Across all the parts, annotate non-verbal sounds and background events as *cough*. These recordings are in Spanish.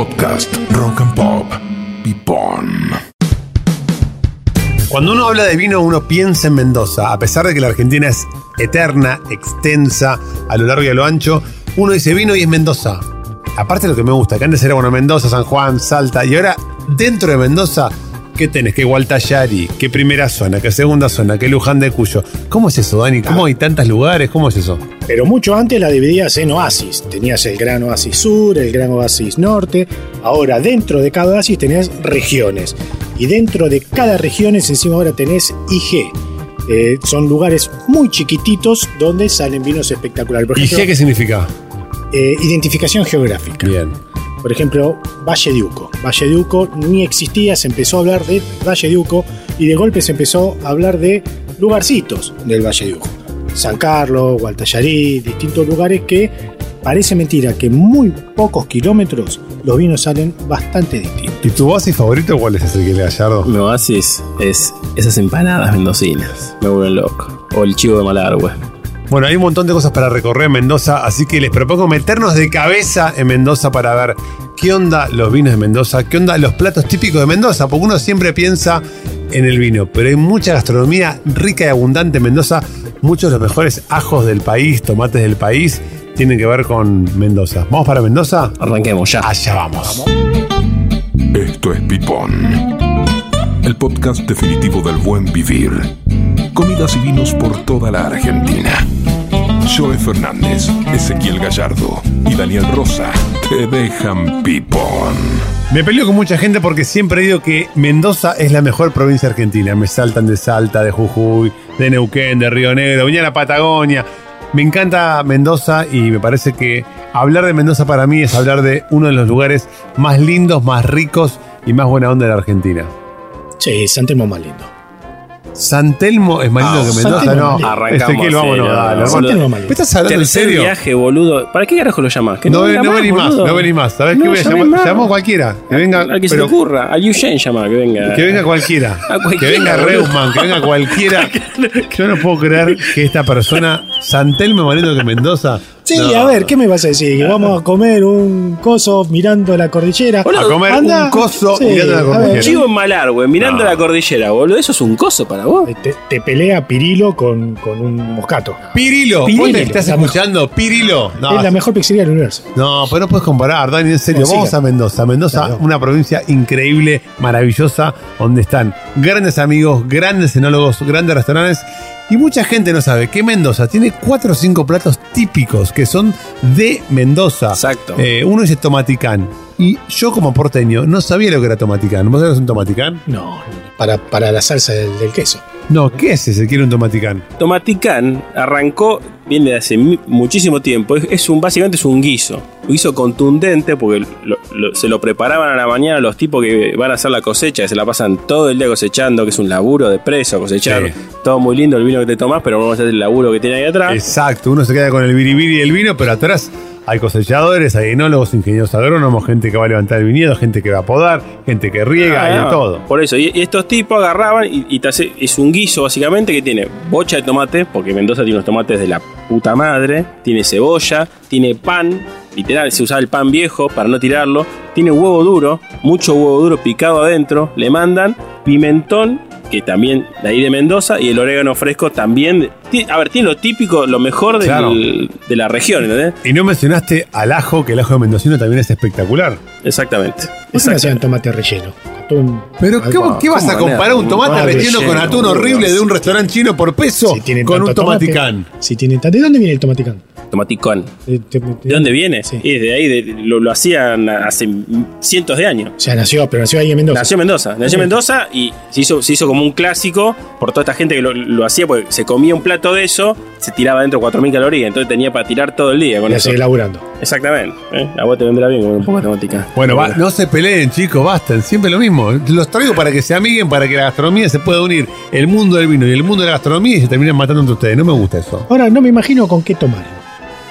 Podcast Rock and Pop. Pipón. Cuando uno habla de vino, uno piensa en Mendoza. A pesar de que la Argentina es eterna, extensa, a lo largo y a lo ancho, uno dice vino y es Mendoza. Aparte de lo que me gusta, que antes era bueno Mendoza, San Juan, Salta, y ahora dentro de Mendoza, ¿qué tenés? ¿Qué Gualtayari? ¿Qué primera zona? ¿Qué segunda zona? ¿Qué Luján de Cuyo? ¿Cómo es eso, Dani? ¿Cómo hay tantos lugares? ¿Cómo es eso? Pero mucho antes la dividías en oasis. Tenías el gran oasis sur, el gran oasis norte. Ahora, dentro de cada oasis tenías regiones. Y dentro de cada región, encima ahora tenés IG. Eh, son lugares muy chiquititos donde salen vinos espectaculares. Por ¿Y ejemplo, qué qué significa? eh, identificación geográfica. Bien. Por ejemplo, Valle de Uco. Valle de Uco ni existía, se empezó a hablar de Valle de Uco y de golpe se empezó a hablar de lugarcitos del Valle de Uco. San Carlos, Gualtallarí, distintos lugares que parece mentira que en muy pocos kilómetros los vinos salen bastante distintos. ¿Y tu oasis favorito cuál es ese que le Gallardo? Mi oasis es esas empanadas mendocinas. Me vuelven loco. O el chivo de Malargüe. Bueno, hay un montón de cosas para recorrer en Mendoza, así que les propongo meternos de cabeza en Mendoza para ver qué onda los vinos de Mendoza, qué onda los platos típicos de Mendoza, porque uno siempre piensa en el vino, pero hay mucha gastronomía rica y abundante en Mendoza. Muchos de los mejores ajos del país, tomates del país, tienen que ver con Mendoza. ¿Vamos para Mendoza? Arranquemos ya. Allá vamos. Esto es Pipón. El podcast definitivo del buen vivir. Comidas y vinos por toda la Argentina. Joe Fernández, Ezequiel Gallardo y Daniel Rosa te dejan pipón. Me peleo con mucha gente porque siempre digo que Mendoza es la mejor provincia argentina. Me saltan de Salta, de Jujuy, de Neuquén, de Río Negro, venía a la Patagonia. Me encanta Mendoza y me parece que hablar de Mendoza para mí es hablar de uno de los lugares más lindos, más ricos y más buena onda de la Argentina. Sí, San Telmo más lindo. San Telmo es más lindo Ah, que San Mendoza, Telmo no. es lindo. Ezequiel, Arrancamos, vámonos, dale, no, hermano. San Telmo. ¿Me estás hablando en serio? viaje, boludo. ¿Para qué carajo lo llamás? Que No, venga no venís más, boludo. no venís más. ¿Sabés No, qué voy a llamar? más. Llamamos a cualquiera. Que venga, Al que se te ocurra. Al Yuyen llama, que venga. Que venga cualquiera. *laughs* A Que venga. Reusman, que venga cualquiera. *laughs* Yo no puedo creer que esta persona, Santelmo más lindo que Mendoza. Sí, No. a ver, ¿qué me vas a decir? ¿Que vamos a comer un coso mirando la cordillera? A comer Anda. un coso Sí, mirando la cordillera. Chivo en Malargüe, mirando No. la cordillera, boludo. ¿Eso es un coso para vos? Te, te pelea Pirilo con, con un moscato. Pirilo, Pirilo. vos te estás La escuchando, Pirilo. No, es la mejor pizzería del universo. no, pero no puedes comparar, Dani, en serio. Vamos a Mendoza. Mendoza, Claro. una provincia increíble, maravillosa, donde están grandes amigos, grandes enólogos, grandes restaurantes. Y mucha gente no sabe que Mendoza tiene cuatro o cinco platos típicos que son de Mendoza. Exacto. Eh, uno dice tomaticán. Y yo como porteño no sabía lo que era tomaticán. ¿Vos sabés un tomaticán? No, para, para la salsa del, del queso. No, ¿qué es ese? Quiero un tomaticán. Tomaticán arrancó, viene de hace muchísimo tiempo. Es, es un, básicamente es un guiso. Un guiso contundente porque lo- lo- se lo preparaban a la mañana los tipos que van a hacer la cosecha, que se la pasan todo el día cosechando, que es un laburo de preso cosechar. Sí. Todo muy lindo el vino que te tomás, pero vamos a hacer el laburo que tiene ahí atrás. Exacto, uno se queda con el biribiri y el vino, pero atrás hay cosechadores, hay enólogos, ingenieros agrónomos, gente que va a levantar el viñedo, gente que va a podar, gente que riega, hay Ah, todo. Por eso, y, y estos tipos agarraban y, y te hace- es un guiso básicamente que tiene bocha de tomate, porque Mendoza tiene unos tomates de la puta madre, tiene cebolla, tiene pan, literal, se usaba el pan viejo para no tirarlo, tiene huevo duro, mucho huevo duro picado adentro, le mandan pimentón, que también de ahí de Mendoza, y el orégano fresco también. A ver, tiene lo típico, lo mejor del- Claro. de la región, ¿entendés? Y no mencionaste al ajo, que el ajo de mendocino también es espectacular. Exactamente. ¿Por qué no hacían tomate relleno? Atún. Pero algo. ¿cómo, ¿qué vas a ¿cómo comparar un tomate relleno con atún horrible de un restaurante chino por peso Si tienen con un tomate, tomaticán? Si ¿De dónde viene el tomaticán? Tomaticón. ¿De, de- ¿De dónde viene? Sí. Y de ahí de- lo, lo hacían hace cientos de años. O sea, nació, pero nació ahí en Mendoza. Nació en Mendoza, nació en Mendoza y se hizo, se hizo como un clásico por toda esta gente que lo, lo hacía, porque se comía un plato de eso, se tiraba dentro 4.000 calorías, entonces tenía para tirar todo el día con Ya eso. sigue laburando. Exactamente. ¿eh? A vos te vendrá bien con un poco de temática. Bueno, va, no se peleen, chicos, basten, siempre lo mismo. Los traigo para que se amiguen, para que la gastronomía se pueda unir. El mundo del vino y el mundo de la gastronomía y se terminan matando entre ustedes. No me gusta eso. Ahora no me imagino con qué tomar.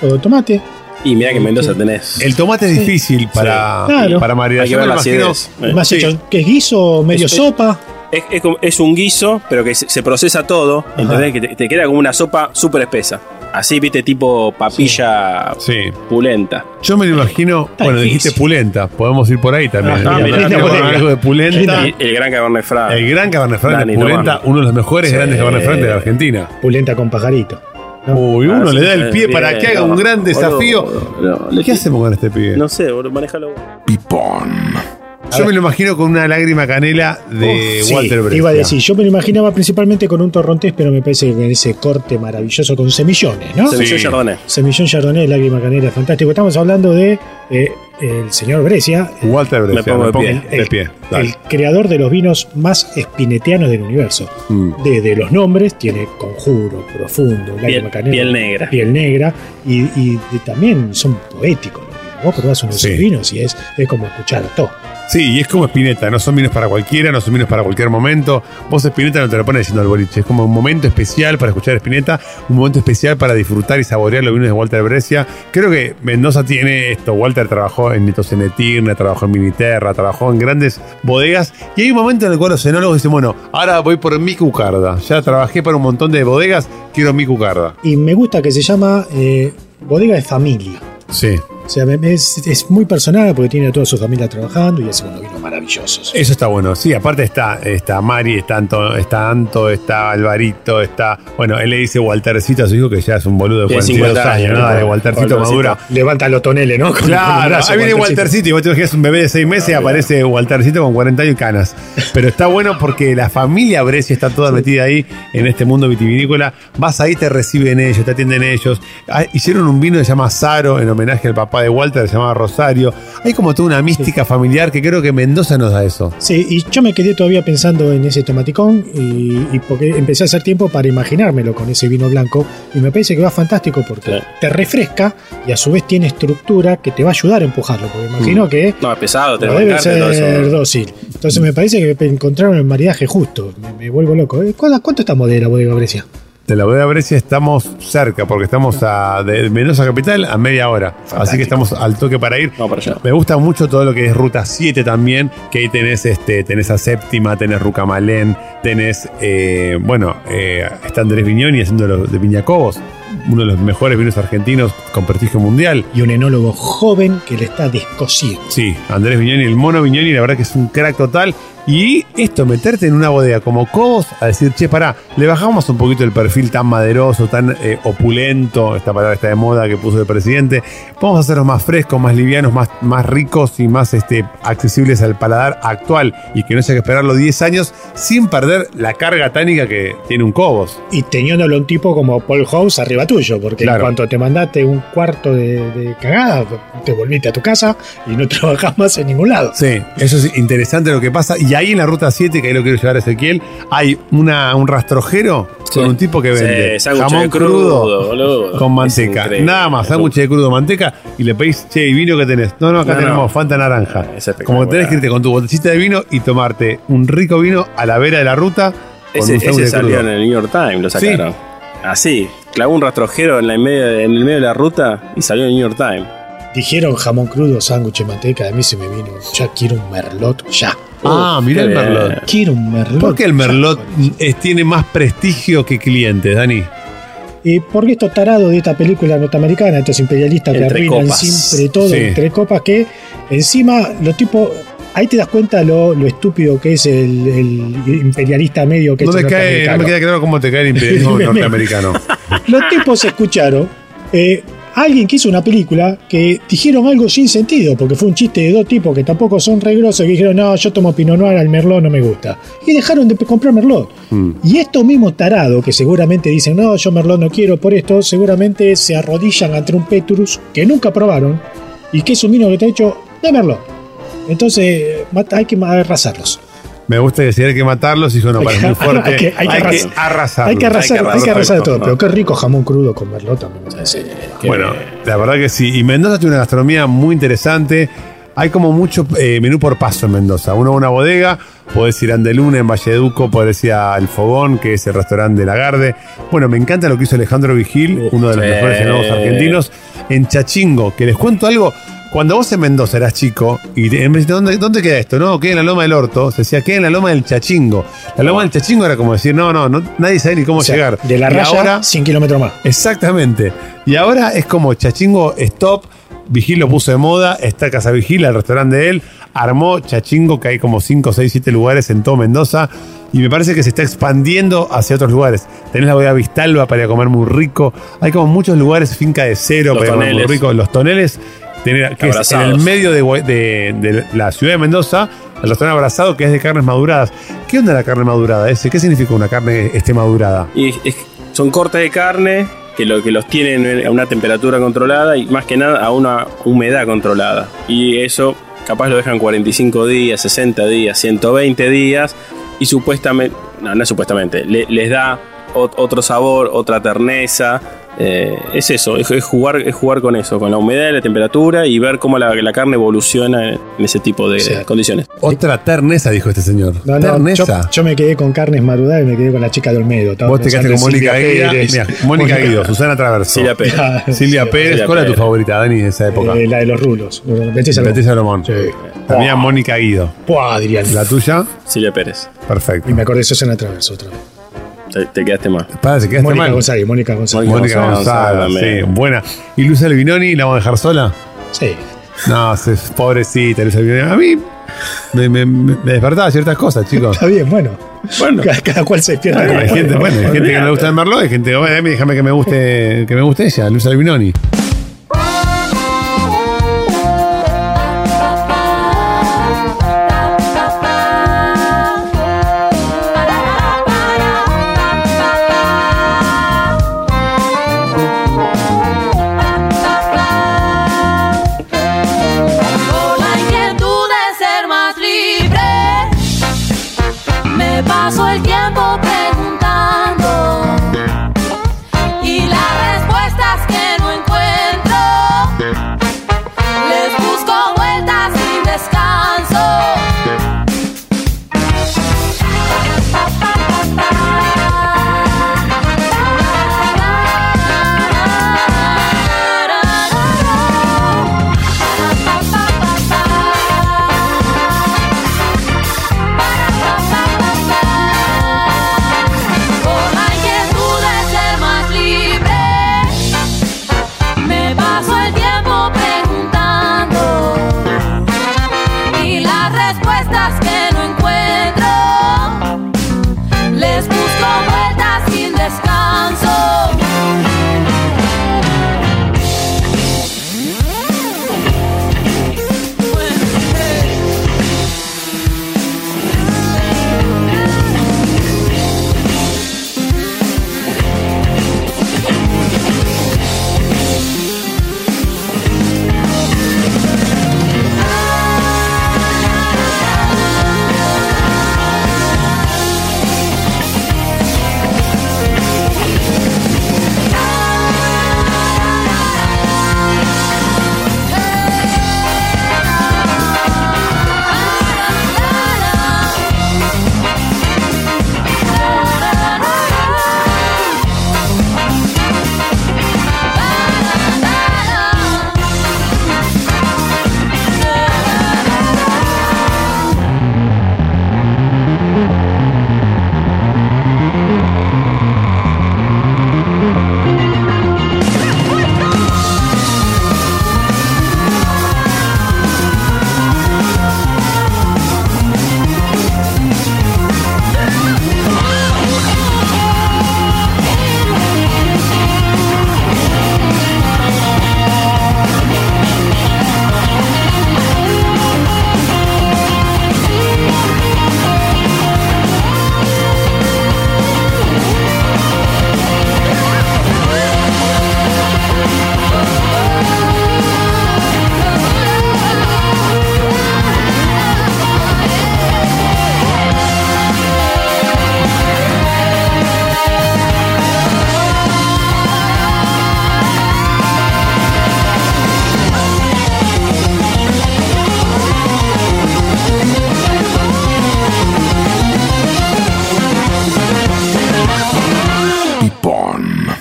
O tomate. Y mira que en Mendoza tenés. El tomate es difícil para, Claro. para maridar. Hay que ver las ideas. Eh. Más Sí. hecho, que es guiso, medio sopa. Es, es un guiso, pero que se, se procesa todo, ¿entendés? Que te, te queda como una sopa súper espesa. Así, viste, tipo papilla Sí. pulenta. Yo me lo imagino, bueno, difícil. dijiste pulenta, podemos ir por ahí también. Ah, algo de pulenta. Y el gran Cabernet Franc. El gran Cabernet Franc de Pulenta, uno de los mejores Sí. grandes Cabernet Franc de la Argentina. Pulenta con pajarito. ¿no? Uy, uno Ah, le da el pie bien, para que haga un gran desafío. no, ¿Qué hacemos con este pibe? No sé, manejalo. Pipón. Yo me lo imagino con una lágrima canela de Sí, Walter Brescia. iba a decir, yo me lo imaginaba principalmente con un torrontés, pero me parece que con ese corte maravilloso con semillones, ¿no? Semillón Sí. Chardonnay. Semillón Chardonnay, lágrima canela, fantástico. Estamos hablando de eh, el señor Brescia, Walter Brescia. Me pongo de pie. de pie. Dale. el creador de los vinos más espinetianos del universo. Mm. Desde los nombres, tiene conjuro, profundo, lágrima Piel, canela, piel negra. piel negra, y, y de- también son poéticos los vinos. Vos probás unos Sí. vinos y es, es como escuchar todo. Sí, y es como Spinetta, no son vinos para cualquiera, no son vinos para cualquier momento. Vos Spinetta no te lo pones diciendo al boliche, es como un momento especial para escuchar Spinetta, un momento especial para disfrutar y saborear los vinos de Walter Brescia. Creo que Mendoza tiene esto, Walter trabajó en Cenetirne, trabajó en Miniterra, trabajó en grandes bodegas, y hay un momento en el cual los enólogos dicen, bueno, ahora voy por mi cucarda, ya trabajé para un montón de bodegas, quiero mi cucarda. Y me gusta que se llama eh, bodega de familia. Sí. O sea, es, es muy personal porque tiene a toda su familia trabajando y hace unos vinos maravillosos. Eso está bueno. Sí, aparte está, está Mari, está Anto, está Anto, está Alvarito, está. Bueno, él le dice Waltercito a su hijo que ya es un boludo de Tiene 42 50 años, años, ¿no? Waltercito Waltercito. madura. Levanta los toneles, ¿no? Con- con el Claro, brazo, ahí viene Waltercito y vos te imaginas un bebé de 6 meses y aparece Waltercito con 40 años y canas. Pero está bueno porque la familia Brescia está toda metida ahí en este mundo vitivinícola. Vas ahí, te reciben ellos, te atienden ellos. Ah, Hicieron un vino que se llama Saro en homenaje al papá de Walter, se llama Rosario. Hay como toda una mística familiar que creo que Mendoza nos da eso. Sí, y yo me quedé todavía pensando en ese tomaticón y, y porque empecé a hacer tiempo para imaginármelo con ese vino blanco y me parece que va fantástico porque Sí. te refresca y a su vez tiene estructura que te va a ayudar a empujarlo, porque imagino que No, es pesado, que debe ser dócil. Entonces me parece que encontraron el maridaje justo, me, me vuelvo loco. Eh, ¿Cuánto, de la bodega Brescia? De la bodega Brescia estamos cerca, porque estamos a, de Mendoza Capital a media hora. Así que estamos al toque para ir. Vamos para allá. Me gusta mucho todo lo que es Ruta 7 también, que ahí tenés, este, tenés a Séptima, tenés Rucamalén, tenés, eh, bueno, eh, está Andrés Viñoni haciendo lo de Viñacobos, uno de los mejores vinos argentinos con prestigio mundial. Y un enólogo joven que le está descosiendo. Sí, Andrés Viñoni, el mono Viñoni, la verdad que es un crack total. Y esto, meterte en una bodega como Cobos a decir, che, pará, le bajamos un poquito el perfil tan maderoso, tan eh, opulento, esta palabra está de moda que puso el presidente. Vamos a hacerlos más frescos, más livianos, más, más ricos y más este, accesibles al paladar actual y que no haya que esperarlo 10 años sin perder la carga tánica que tiene un Cobos. Y teniéndolo un tipo como Paul House arriba tuyo, porque Claro. en cuanto te mandaste un cuarto de, de cagada, te volviste a tu casa y no *laughs* trabajás más en ningún lado. Sí, eso es interesante lo que pasa. Y ahí en la ruta 7, que ahí lo quiero llevar a Ezequiel, hay una, un rastrojero Sí. con un tipo que vende Sí, jamón de crudo, crudo, boludo. con manteca. Nada más, sándwich de crudo, manteca, y le pedís, che, ¿y vino que tenés? No, no, acá No, tenemos no. Fanta naranja. Es. Como que tenés que irte con tu botellita de vino y tomarte un rico vino a la vera de la ruta. Con Ese, un sándwich ese de crudo. salió en el New York Times, lo sacaron. Así, clavó un rastrojero en, la medio, en el medio de la ruta y salió en el New York Times. Dijeron jamón crudo, sándwich de manteca, a mí se me vino, ya quiero un merlot, ya. Ah, mirá el merlot. Quiero un merlot. ¿Por qué el merlot eh, tiene más prestigio que clientes, Dani? Y porque estos tarados de esta película norteamericana, estos imperialistas que Entre arruinan copas. siempre todo, Sí. entre copas, que encima los tipos. Ahí te das cuenta lo, lo estúpido que es el, el imperialista medio que No es el cae, no me queda claro cómo te cae el imperialismo *laughs* Me- me- norteamericano. *laughs* Los tipos escucharon eh, alguien que hizo una película que dijeron algo sin sentido, porque fue un chiste de dos tipos que tampoco son regrosos, que dijeron, no, yo tomo Pinot Noir, al Merlot no me gusta. Y dejaron de comprar Merlot. Mm. Y estos mismos tarados que seguramente dicen, no, yo Merlot no quiero por esto, seguramente se arrodillan ante un Petrus que nunca probaron y que es un vino que te ha hecho de Merlot. Entonces mata- hay que arrasarlos. Me gusta decir hay que matarlos y parece que- muy *laughs* fuerte. hay que- hay que arrasar. Hay que arrasar, hay que arrasar, de todo, pero qué rico jamón crudo con Merlot también. Bueno, la verdad que sí. Y Mendoza tiene una gastronomía muy interesante. Hay como mucho eh, menú por paso en Mendoza. Uno va a una bodega, podés ir a Andeluna, en Valleduco, podés ir al Fogón, que es el restaurante de Lagarde. Bueno, me encanta lo que hizo Alejandro Vigil, uno de los sí. mejores enólogos argentinos, en Chachingo, que les cuento algo. Cuando vos en Mendoza eras chico y te- me decís, ¿dónde, ¿dónde queda esto? No, queda en la loma del orto. Se decía, queda en la loma del chachingo. La loma del chachingo era como decir, no, no, no nadie sabe ni cómo O sea, llegar. De la Y raya, ahora, 100 kilómetros más. Exactamente. Y ahora es como Chachingo Stop. Vigil lo puso de moda. Está Casa Vigil, el restaurante de él. Armó Chachingo, que hay como 5, 6, 7 lugares en todo Mendoza. Y me parece que se está expandiendo hacia otros lugares. Tenés la bodega Vistalba para ir a comer muy rico. Hay como muchos lugares, finca de cero Los para ir a comer muy toneles. rico. Los toneles, tener- que es en el medio de, Gua- de- de la ciudad de Mendoza. El restaurante abrazado que es de carnes maduradas. ¿Qué onda la carne madurada ese? ¿Qué significa una carne esté madurada? Y es- son cortes de carne que, lo, que los tienen a una temperatura controlada y más que nada a una humedad controlada. Y eso capaz lo dejan 45 días, 60 días, 120 días y supuestamente, no, no supuestamente, le- les da ot- otro sabor, otra terneza. Eh, es eso, es, es jugar, es jugar con eso, con la humedad y la temperatura y ver cómo la, la carne evoluciona en ese tipo de Sí. condiciones. Otra terneza, dijo este señor. No, no, yo, terneza. yo me quedé con carnes maduradas y me quedé con la chica de Olmedo. Vos te quedaste con Mónica Guido. Mónica Guido, Susana Traverso. Silvia Pérez. *laughs* Silvia Pérez, Silvia ¿cuál era tu favorita, Dani, de esa época? eh, la de los rulos. Betis Betis Salomón. Sí. También Mónica Guido. Puah, dirían. ¿La tuya? Silvia Pérez, Perfecto. Y me acordé de Susana Traverso otra vez. Te, te quedaste mal. Para, se quedaste Mónica mal. González, Mónica González. Mónica González, González, sí, también. buena. ¿Y Luz Albinoni la vamos a dejar sola? Sí. No, pobrecita Luz Albinoni. A mí me, me- me despertaba ciertas cosas, chicos. Está bien, bueno. Bueno. Cada, cada cual se despierta. Hay como gente, bueno, hay gente que no le gusta el Merlot, hay gente bueno, déjame que me guste, que me guste ella, Luz Albinoni.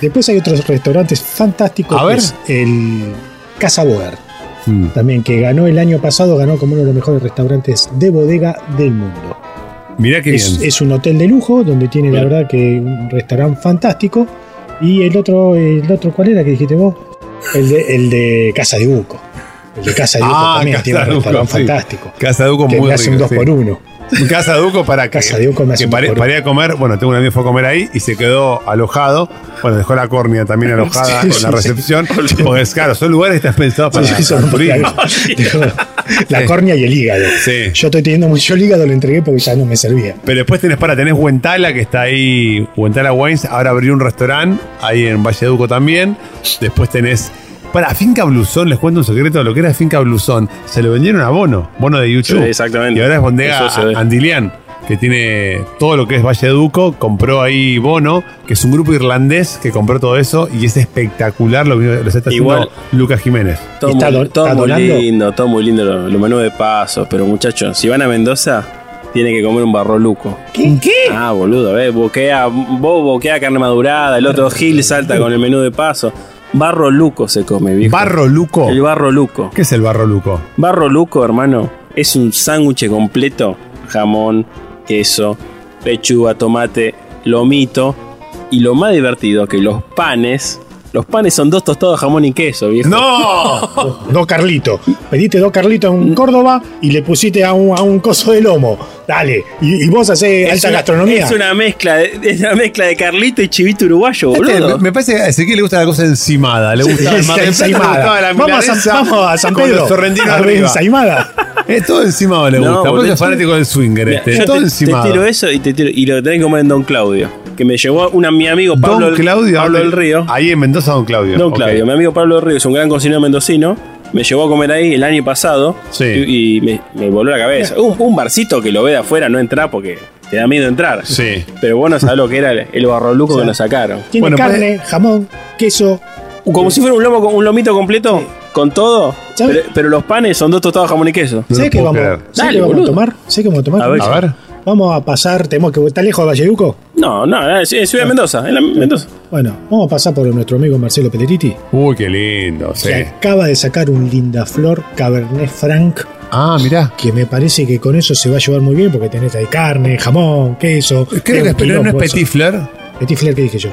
Después hay otros restaurantes fantásticos. A ver. que es el Casa Boer. Mm. también que ganó el año pasado, ganó como uno de los mejores restaurantes de bodega del mundo. Mirá qué Es, bien. es un hotel de lujo donde tiene la verdad que un restaurante fantástico. Y el otro, el otro ¿cuál era que dijiste vos? El de, el de Casa de Buco. El de Casa de Buco Ah, también Casa tiene un de Buco, restaurante sí. fantástico. Casa Duco Que muy hace un rico, 2 sí. por 1 Casa Duco para que, Casa Duco me hace que un para ir a comer. Bueno, tengo un amigo que fue a comer ahí y se quedó alojado. Bueno, dejó la córnea también alojada en la recepción. *laughs* Porque es claro, son lugares que están pensados para, Sí, son- turismo. *laughs* La córnea y el hígado. Sí. Yo estoy teniendo mucho el hígado, lo entregué porque ya no me servía. Pero después tenés para, tenés Huentala, que está ahí, Huentala Wines, ahora abrió un restaurante, ahí en Valle Duco también. Después tenés, para Finca Blusón, les cuento un secreto, lo que era Finca Blusón, se lo vendieron a Bono, Bono de YouTube. Sí, exactamente. Y ahora es Bondega. Andilian, que tiene todo lo que es Valle Duco, compró ahí Bono, que es un grupo irlandés que compró todo eso y es espectacular lo que lo está haciendo Igual- Lucas Jiménez. Todo, ¿Está muy, do- todo está muy donando? lindo, todo muy lindo, los lo menús de pasos. Pero muchachos, si van a Mendoza, tienen que comer un barroluco. ¿Qué? ¿Qué? Ah, boludo, ¿ves? Boquea, vos boquea carne madurada, el otro Gil salta con el menú de paso. Barro luco se come, viejo. Barro Luco. El barro luco. ¿Qué es el Barro Luco? Barro luco, hermano, es un sándwich completo. Jamón, queso, lechuga, tomate, lomito. Y lo más divertido, que los panes... Los panes son dos tostados jamón y queso, viejo. ¡No! *laughs* Dos Carlitos. Pediste dos Carlitos en Córdoba y le pusiste a un, a un coso de lomo. Dale. Y, y vos hacés Es alta una- gastronomía. Es una mezcla de, es una mezcla de Carlito y Chivito uruguayo, Este, boludo. me, me parece que a Ezequiel le gusta la cosa encimada. Le gusta el Mar le la vamos, a San, vamos a San con Pedro. ver arriba. ensaimada. Es todo encimado le gusta. Vos sos fanático del swinger Mira, este. yo todo te, te tiro eso y te tiro, y lo tenés que comer en Don Claudio. Que me llevó una, mi amigo Pablo, Don Claudio. Pablo del Río. Ahí en Mendoza, Don Claudio. Don. Claudio, mi amigo Pablo del Río es un gran cocinero mendocino. Me llevó a comer ahí el año pasado Sí. y, y me, me voló la cabeza. Un, un barcito que lo ve de afuera, no entra porque te da miedo entrar. Sí. Pero bueno, sabés lo que era el, barroluco O sea, que nos sacaron. Tiene Bueno, pues- carne, jamón, queso. Como si fuera un, lomo, con- un lomito completo, con todo. Pero, pero los panes son dos tostados jamón y queso. No ¿Sabes lo qué puedo vamos, creer. ¿sabés Dale, qué vamos a tomar? ¿Sabés qué vamos a tomar? A ver. A ver. Vamos a pasar, tenemos que estar lejos de Valleduco. No, no, es, es Ciudad de Mendoza. En la Mendoza. Bueno, vamos a pasar por nuestro amigo Marcelo Pelleriti, Uy, qué lindo. Sí. que acaba de sacar un linda flor Cabernet Franc, Ah, mirá. que me parece que con eso se va a llevar muy bien, porque tenés ahí carne, jamón, queso. Creo que un es, pero no es. Petit Fleur. Petit Flair, ¿qué dije yo?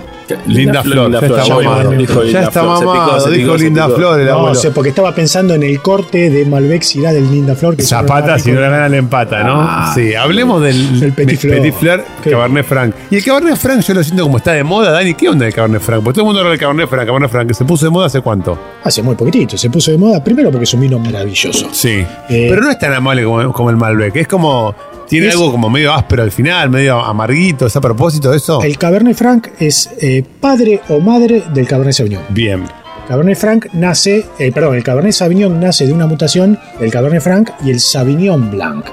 Linda Flor. Ya está ya mamado. dijo Ya Linda está mamado. Dijo Linda. Flor el No, sé, porque estaba pensando en el corte de Malbec Syrah del Linda Flor. Que Zapata, si no la gana, le empata, ¿no? Ah, sí, hablemos del el Petit Fleur. Fleur, ¿Qué? Cabernet Franc. Y el Cabernet Franc yo lo siento como está de moda, Dani. ¿Qué onda el Cabernet Franc? Porque todo el mundo habla del Cabernet Franc, Cabernet Franc, que se puso de moda hace cuánto. Hace muy poquitito, se puso de moda. Primero porque es un vino maravilloso. Sí. Eh, Pero no es tan amable como, como el Malbec. Es como. Tiene Es- algo como medio áspero al final, medio amarguito. ¿Es a propósito de eso? El Cabernet Franc es eh, padre o madre del Cabernet Sauvignon. Bien. Cabernet Franc nace, eh, perdón, el Cabernet Sauvignon nace de una mutación del Cabernet Franc y el Sauvignon Blanc.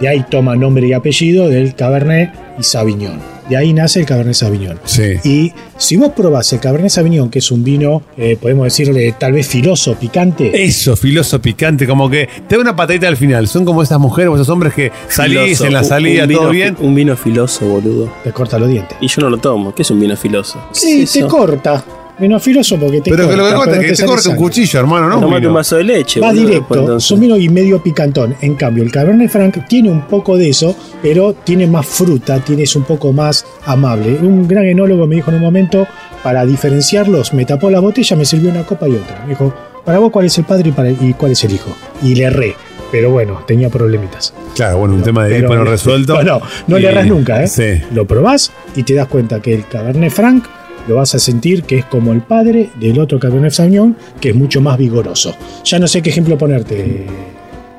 De ahí toma nombre y apellido del Cabernet y Sauvignon. De ahí nace el Cabernet Sauvignon. Sí. Y si vos probás el Cabernet Sauvignon, que es un vino, eh, podemos decirle tal vez filoso, picante, Eso, filoso picante, como que te da una patadita al final. Son como esas mujeres o esos hombres que salís Filoso, en la salida, un todo vino- bien. Un vino filoso, boludo. te corta los dientes. Y yo no lo tomo. ¿Qué es un vino filoso? ¿Qué Sí, es te corta. Vino filoso porque te Pero corta. que lo que es te corta un cuchillo, hermano, ¿no? Tomate un vaso de leche. Va boludo, directo, es un vino y medio picantón. En cambio, el Cabernet Franc tiene un poco de eso, pero tiene más fruta, tiene es un poco más amable. Un gran enólogo me dijo en un momento, para diferenciarlos, me tapó la botella, me sirvió una copa y otra. Me dijo, para vos cuál es el padre y, para, y cuál es el hijo. Y le erré. Pero bueno, tenía problemitas. Claro, bueno, un tema de Pero- Edipo no resuelto. *laughs* No, no, no Y- le erras nunca, ¿eh? Sí. Lo probás y te das cuenta que el Cabernet Franc lo vas a sentir que es como el padre del otro Cabernet Sauvignon, que es mucho más vigoroso. Ya no sé qué ejemplo ponerte.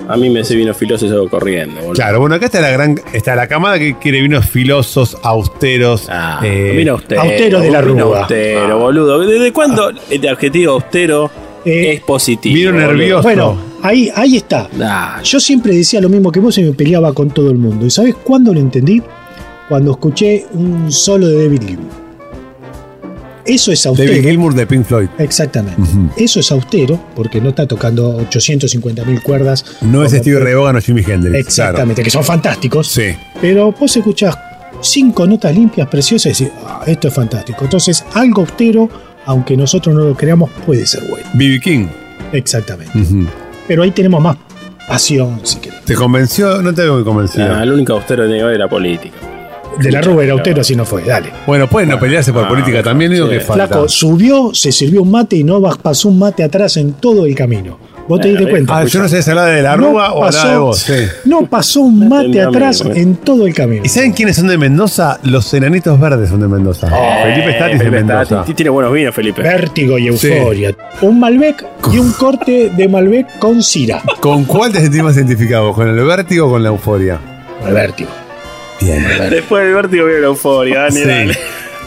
A mí me hace vino filoso y salgo corriendo, boludo. Claro, bueno, acá está la gran, está la camada que quiere vinos filosos, austeros. Ah, eh, vino austero. austero de la Rúa. austero, boludo. ¿Desde cuándo el adjetivo austero Eh, es positivo? vino boludo? nervioso. Bueno, ahí, ahí está. Ah, Yo siempre decía lo mismo que vos y me peleaba con todo el mundo. ¿Y sabes cuándo lo entendí? Cuando escuché un solo de David Gilmour. Eso es austero. David Gilmour de Pink Floyd. Exactamente. Eso es austero porque no está tocando 850 mil cuerdas. No es Steve Ray Vaughan o Jimi Hendrix. Exactamente, que son fantásticos. Sí. Pero vos escuchás cinco notas limpias, preciosas y decís, "Ah, esto es fantástico. Entonces, algo austero, aunque nosotros no lo creamos, puede ser bueno. B.B. King. Exactamente. Pero ahí tenemos más pasión, si querés. ¿Te convenció? No te veo muy convencido. Nah, el único austero que tenía era política. De la Rúa era Autero, así no fue, dale. Bueno, pueden no pelearse por Ah, política también, digo sí. que falta. Flaco, subió, se sirvió un mate y no pasó un mate atrás en todo el camino. Vos te Eh, diste eh, cuenta. Ah, yo no sé si hablaba de la No Rúa o hablaba de vos. Sí. no pasó un *laughs* mate atrás en todo el camino. ¿Y saben quiénes son de Mendoza? Los enanitos verdes son de Mendoza. Felipe Stati es de Felipe Mendoza. Tiene buenos vinos, Felipe. Vértigo y euforia. Un Malbec y un corte de Malbec con Cira. ¿Con cuál te sentís más identificado? ¿Con el vértigo o con la euforia? El vértigo. Bien. *laughs* Después del vértigo viene la euforia, Dani, dale.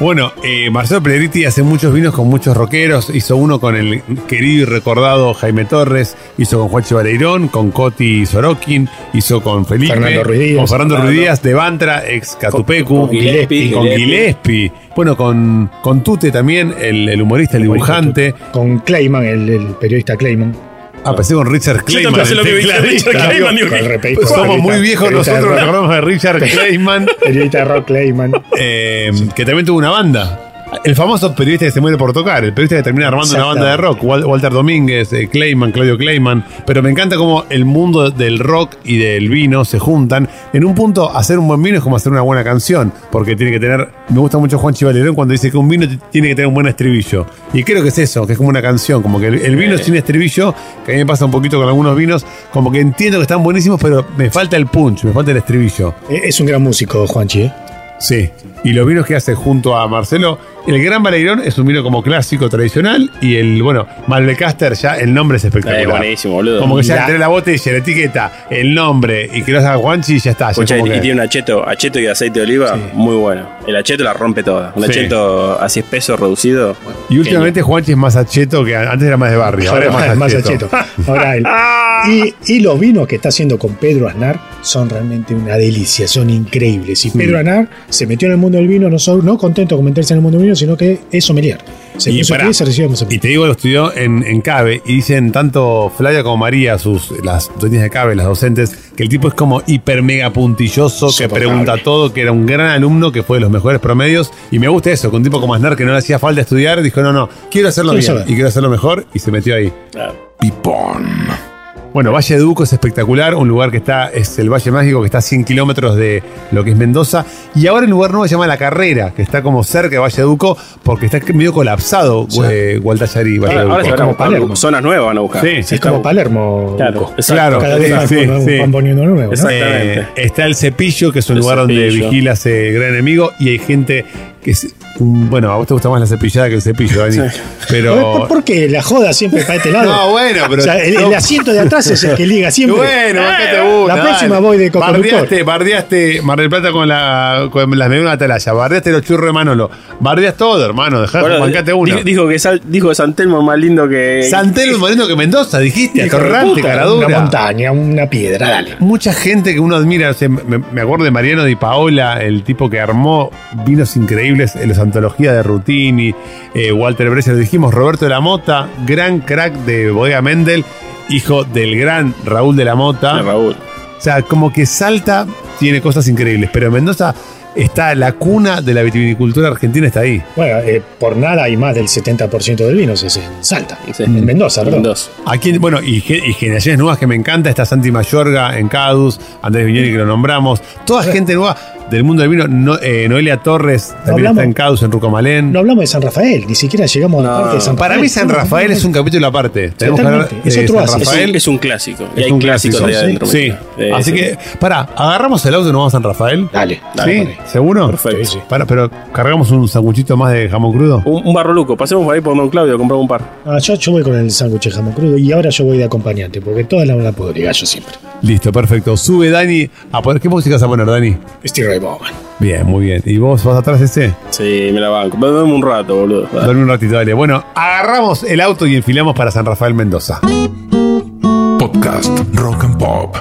Bueno, eh, Marcelo Pellegriti hace muchos vinos con muchos rockeros. Hizo uno con el querido y recordado Jaime Torres. Hizo con Juancho Vareirón, con Coti Sorokin. Hizo con Felipe. Fernando Ruiz Díaz. Con Fernando. Ruiz Díaz de Bantra, ex Catupecu. Con- con Gillespie, Con Gillespie. Gillespie. Bueno, con, con Tute también, el, el humorista, el dibujante. Con Clayman, el, el periodista Clayman. Ah, pensé con Richard Clayman. pensé el lo que dijiste, tecladista. Richard Clayman, digo, Con repe- Pues somos muy viejos nosotros, de nos acordamos de Richard *laughs* Clayman. Periodista de rock Clayman. eh, que también tuvo una banda. El famoso periodista que se muere por tocar, el periodista que termina armando una banda de rock, Wal- Walter Domínguez, eh, Clayman, Claudio Clayman. Pero me encanta cómo el mundo del rock y del vino se juntan. En un punto, hacer un buen vino es como hacer una buena canción, porque tiene que tener. Me gusta mucho Juan Chivalerón cuando dice que un vino tiene que tener un buen estribillo. Y creo que es eso, que es como una canción, como que el, el vino sin estribillo, que a mí me pasa un poquito con algunos vinos, como que entiendo que están buenísimos, pero me falta el punch, me falta el estribillo. Eh, Es un gran músico, Juanchi. ¿eh? Sí, y los vinos que hace junto a Marcelo, el Gran Baleirón es un vino como clásico, tradicional, y el, bueno, Malbecaster ya el nombre es espectacular. Eh, buenísimo, boludo. Como que ya entre la botella, la etiqueta, el nombre, y que lo haga Juanchi, ya está. Escucha, y que- tiene un acheto, acheto y aceite de oliva muy bueno. El acheto la rompe toda. Un Sí. acheto así espeso, reducido. y últimamente Juanchi es más acheto que antes era más de barrio, ahora es más, Más acheto. acheto. Ahora *laughs* él. Y, y los vinos que está haciendo con Pedro Aznar son realmente una delicia, son increíbles. Y Pedro Aznar se metió en el mundo del vino, no, solo, no contento con meterse en el mundo del vino, sino que es sommelier. Se Y, pará, se recibió como y te digo, lo estudió en, en CABE y dicen tanto Flavia como María, sus, las dueñas de CABE, las docentes, que el tipo es como hiper mega puntilloso, que pregunta todo, que era un gran alumno, que fue de los mejores promedios. Y me gusta eso, que un tipo como Aznar que no le hacía falta estudiar, dijo, no, no, quiero hacerlo Quiero bien saber. y quiero hacerlo mejor y se metió ahí. Claro. Pipón. Bueno, Valle de Duco es espectacular, un lugar que está, es el Valle Mágico, que está a 100 kilómetros de lo que es Mendoza. Y ahora el lugar nuevo se llama La Carrera, que está como cerca de Valle de Duco, porque está medio colapsado eh, Gualtallarí, Valle Ahora, de ahora se Duco. van a como buscar Palermo. zonas nuevas, van a buscar. Sí, Es sí, como Palermo. Claro. Claro. Cada vez Sí, más sí, van- sí. van poniendo nuevo. ¿no? Exacto. Eh, Exactamente. está el cepillo, que es un El lugar donde Cepillo. vigila ese gran enemigo, y hay gente que es. Bueno, a vos te gusta más la cepillada que el cepillo, Dani. ¿Por, Pero. por qué la joda siempre para este lado? No, bueno, pero. O sea, el, asiento de atrás es el que liga siempre. Bueno, acá te gusta. La próxima dale. voy de. Bardeaste, bardeaste Mar del Plata con, la, con las mediunas de Atalaya. Bardeaste los churros de Manolo. Bardeas todo, hermano. Dejá, Bueno, bancate una. dijo, que Sal- dijo San Telmo es más lindo que. Santelo es más lindo que Mendoza, dijiste. Atorrante, caradura. Una montaña, una piedra, dale. Mucha gente que uno admira, o sea, me, me acuerdo de Mariano Di Paola, el tipo que armó vinos increíbles en las antologías de Rutini, eh, Walter Brescia, lo dijimos, Roberto de la Mota, gran crack de Bodega Mendel, hijo del gran Raúl de la Mota. Raúl. O sea, como que Salta tiene cosas increíbles, pero en Mendoza está la cuna de la vitivinicultura argentina, está ahí. Bueno, eh, por nada hay más del 70% del vino es en Salta. Sí. En Mendoza, ¿verdad? Mendoza. Aquí, bueno, y, y generaciones nuevas que me encanta, está Santi Mayorga en Cadus, Andrés Viñeri que lo nombramos, toda gente nueva del mundo del vino, No- eh, Noelia Torres también hablamos- está en Cadus, en Rucomalén. No hablamos de San Rafael, ni siquiera llegamos a la No, parte de San Rafael. Para mí San Rafael es un capítulo aparte. Tenemos que hablar es de otro San. Es Rafael. es un clásico. Y Es hay un clásico, de adentro. Sí. mira. Así sí. que, pará, agarramos el auto y nos vamos a San Rafael. Dale, ¿Sí? dale. ¿Seguro? Perfecto. Sí, sí. Pará, pero cargamos un sanguchito más de jamón crudo. Un, un barro luco. Pasemos por ahí por Don Claudio a comprar un par. Ah, yo, yo voy con el sándwich de jamón crudo y ahora yo voy de acompañante, porque toda la la puedo ligar yo siempre. Listo, perfecto. Sube Dani a poner. ¿Qué música vas a poner, Dani? Steve Bien, muy bien. ¿Y vos vas atrás de ese? Sí, me la banco. Dame un rato, boludo. Dale. Dormí un ratito, dale. Bueno, agarramos el auto y enfilamos para San Rafael Mendoza. Podcast Rock and Pop.